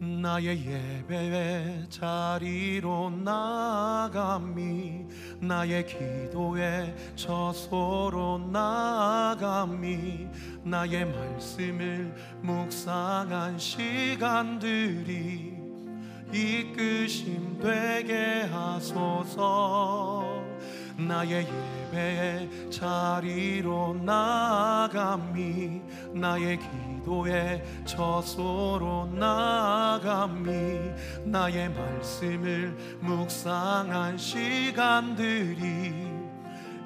나의 예배의 자리로 나감이 나의 기도의 저소로 나감이 나의 말씀을 묵상한 시간들이 이끄심 되게 하소서 나의 예배의 자리로 나감이 나의 기도의 저소로 나감이 나의 말씀을 묵상한 시간들이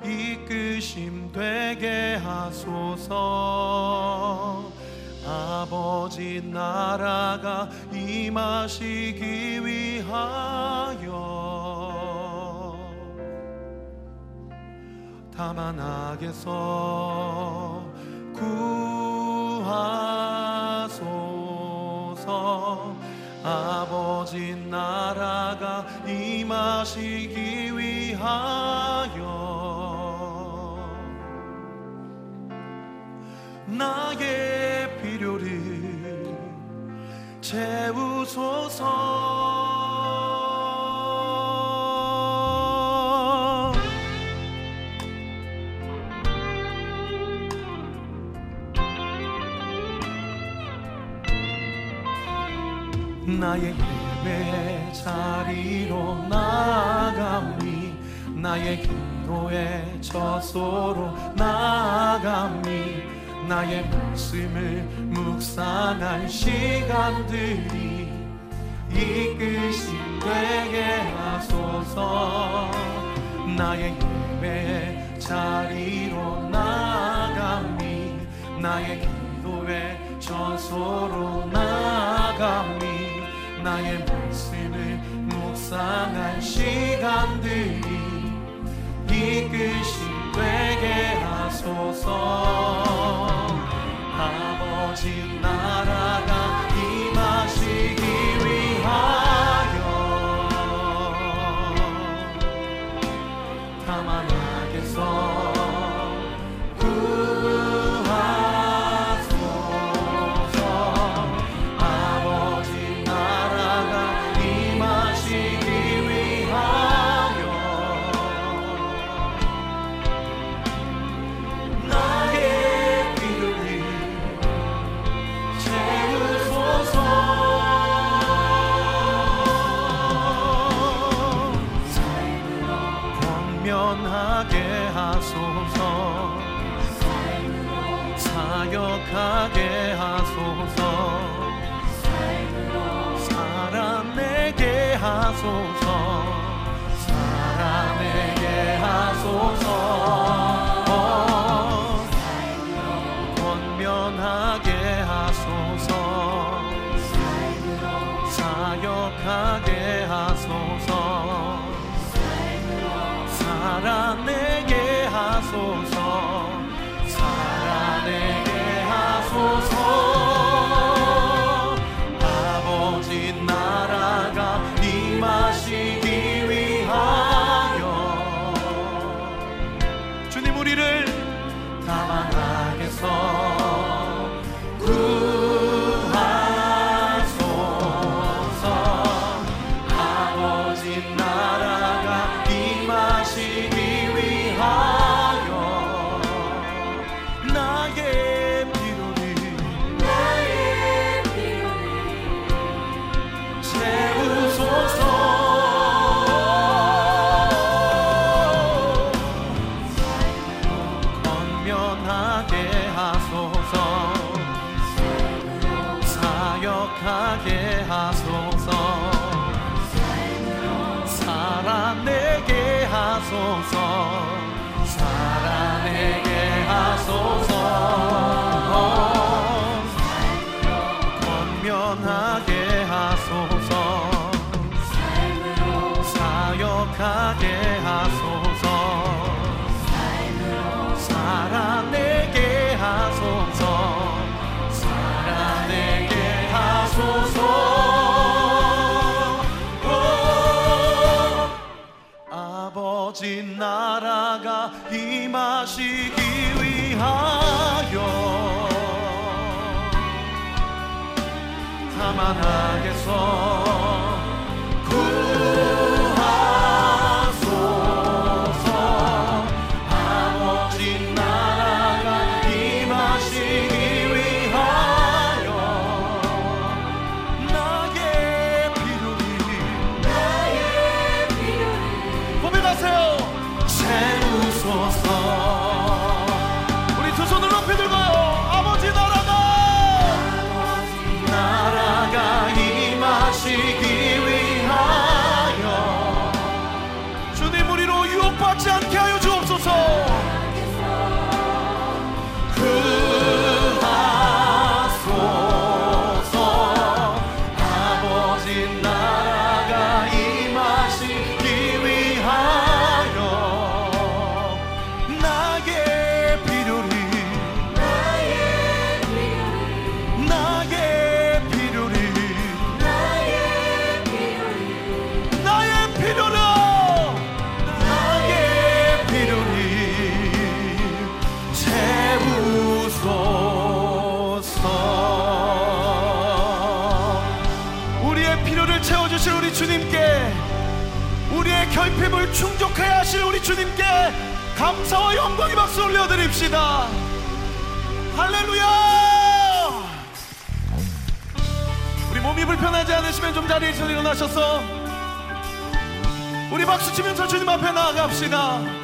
이끄심 되게 하소서. 아버지 나라가 임하시기 위하여 다만 악에서 구하소서. 아버지 나라가 임하시기 위하여 나의 필요를 채우소서 나의 예배의 자리로 나감이 나의 기도의 저소로 나감이 나의 말씀을 묵상한 시간들이 이끄심 되게 하소서 나의 예배의 자리로 나감이 나의 기도의 저소로 나감이 나의 말씀을 묵상한 시간들이 이끄심 되게 하소서. 아버지 나라 사역하게 하소서. 살아내게 하소서 마시기 위하여. 다만 하게서 주님께 감사와 영광의 박수 올려드립시다. 할렐루야! 우리 몸이 불편하지 않으시면 좀 자리에서 일어나셔서 우리 박수 치면서 주님 앞에 나아갑시다.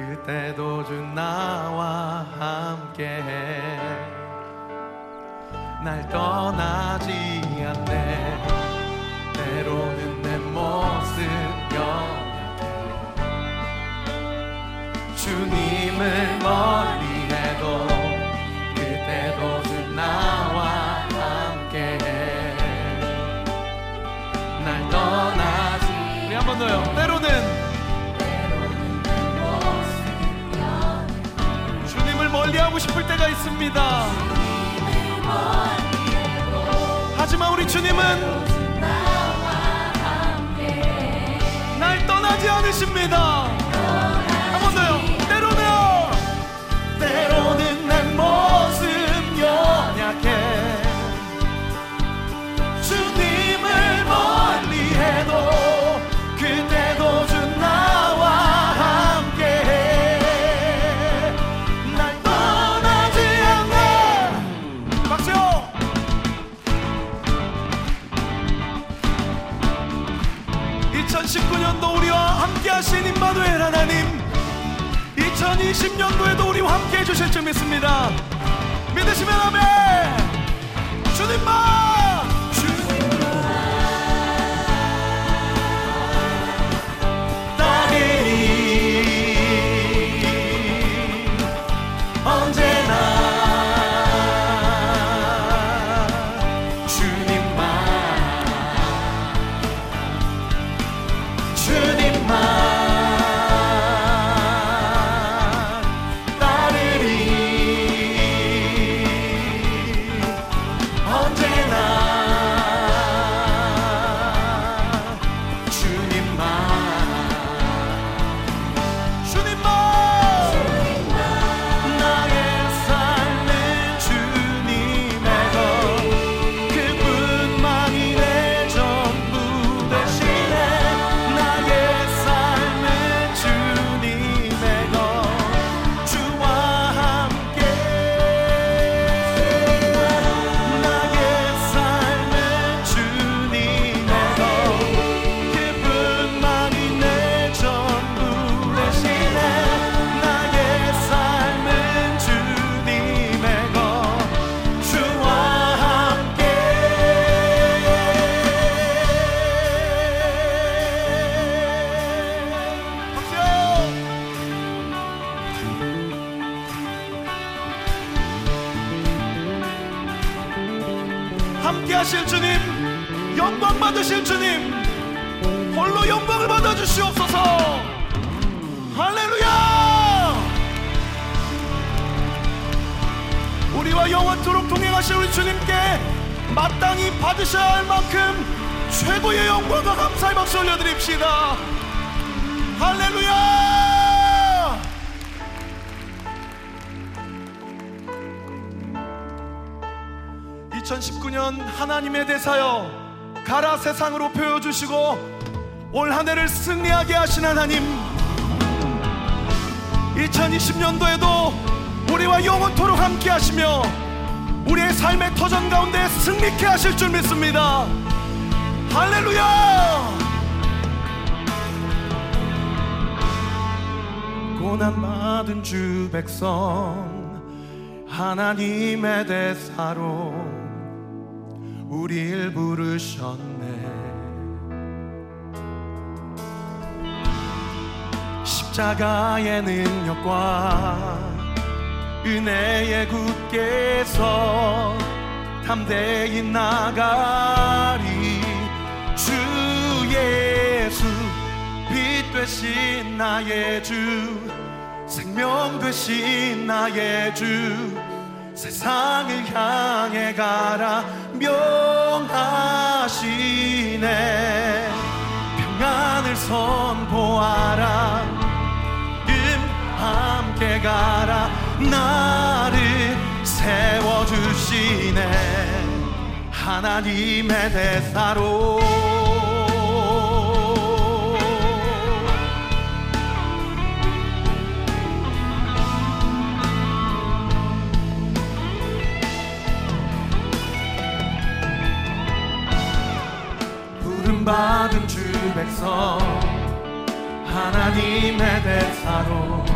그때도 준 나와 함께 날 떠나지 않네. 때로는 내 모습 연약해. 주님을 멀리해도 그때도 주 나와 함께 날 떠나지 우리 한 번 더요. 때로는 하고 싶을 때가 있습니다. 하지만 우리 주님은 날 떠나지 않으십니다. 주시옵소서. 할렐루야! 우리와 영원토록 동행하실 우리 주님께 마땅히 받으셔야 할 만큼 최고의 영광과 감사의 박수 올려드립시다. 할렐루야! 2019년 하나님의 대사여 가라 세상으로 보여주시고 올 한 해를 승리하게 하신 하나님 2020년도에도 우리와 영원토록 함께 하시며 우리의 삶의 터전 가운데 승리케 하실 줄 믿습니다. 할렐루야! 고난받은 주 백성 하나님의 대사로 우리를 부르셨네 십자가의 능력과 은혜의 굳게서 담대히 나가리. 주 예수 빛 되신 나의 주 생명 되신 나의 주 세상을 향해 가라 명하시네. 평안을 함께 가라 나를 세워주시네. 하나님의 대사로. 부름받은 주 백성 하나님의 대사로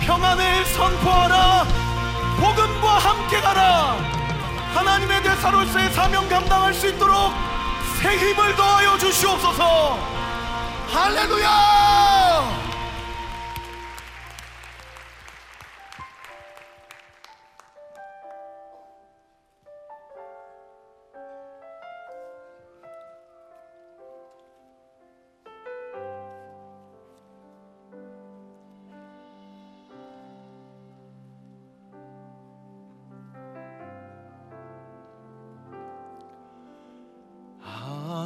평안을 선포하라. 복음과 함께 가라. 하나님의 대사로서의 사명 감당할 수 있도록 새 힘을 더하여 주시옵소서. 할렐루야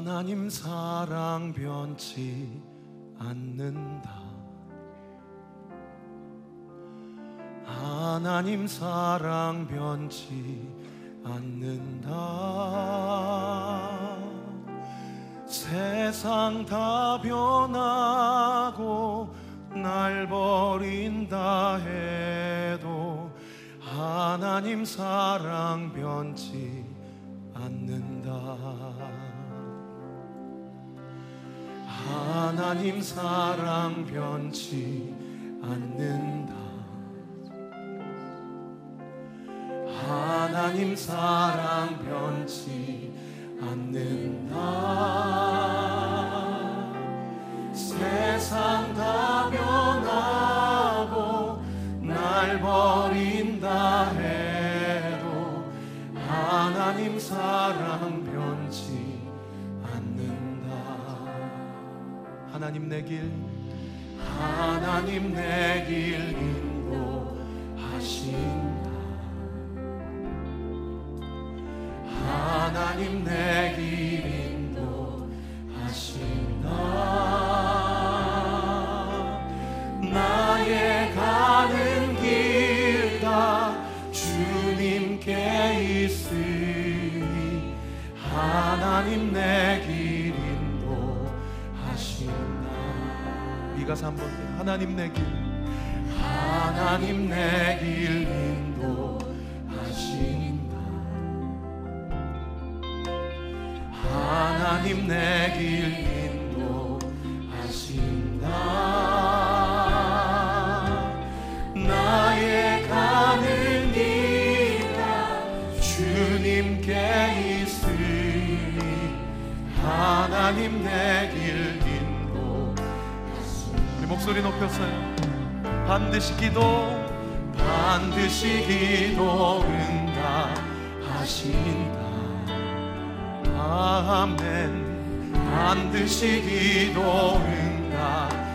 하나님 사랑 변치 않는다. 하나님 사랑 변치 않는다. 세상 다 변하고 날 버린다 해도 하나님 사랑 변치 않는다. 하나님 사랑 변치 않는다. 하나님 사랑 변치 않는다. 하나님 내 길, 하나님 내 길 인도하신다. 하나님 내 길 인도하신다. 나의 가는 길 다 주님께 있으니 하나님 내길 가사 한번 하나님 내 길, 하나님 내 길 인도하신다. 하나님 내 길 인도하신다 나의 가는 길가 주님께 있으니 하나님 내길 인도하신다 우리 목소리 높였어요. 반드시 기도 반드시 기도 응답하신다. 아멘. 반드시 기도 응답하신다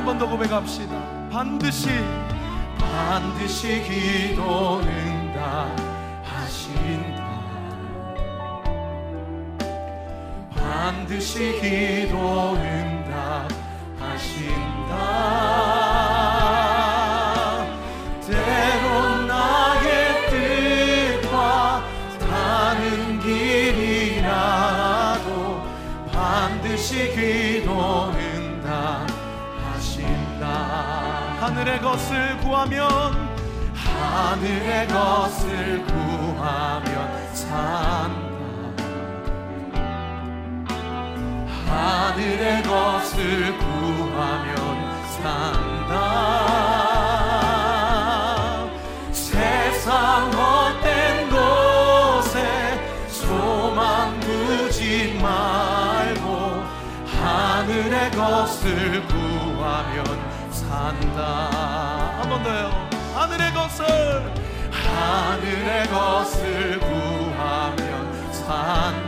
한 번 더 고백합시다. 반드시 반드시 기도 응답하신다. 반드시 기도 응 하늘의 것을 구하면 하늘의 것을 구하면 산다. 하늘의 것을 구하면 산다. 세상 헛된 곳에 소망 두지 말고 하늘의 것을 구하면 산다. 한 번 더요. 하늘의 것을 하늘의 것을 구하면 산다.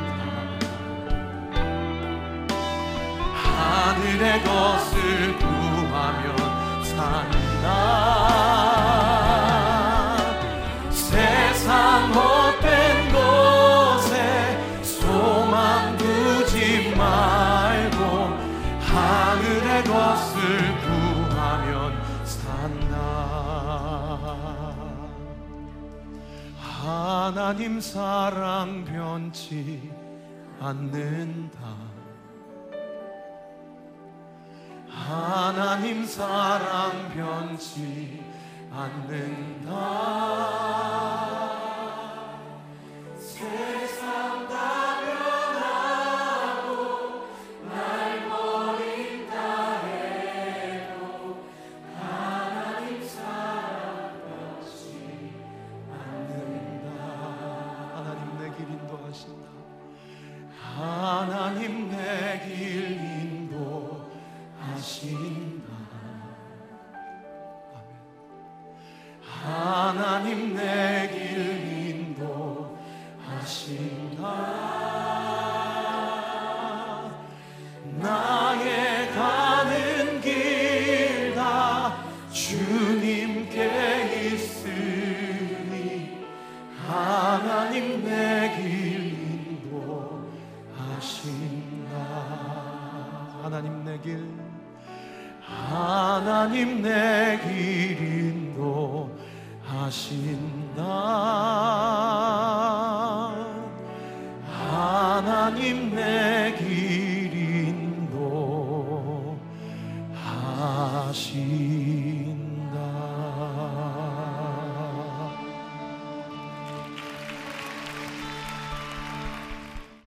하늘의 것을 구하면 산다 하나님 사랑 변치 않는다. 하나님 사랑 변치 않는다. 세상 다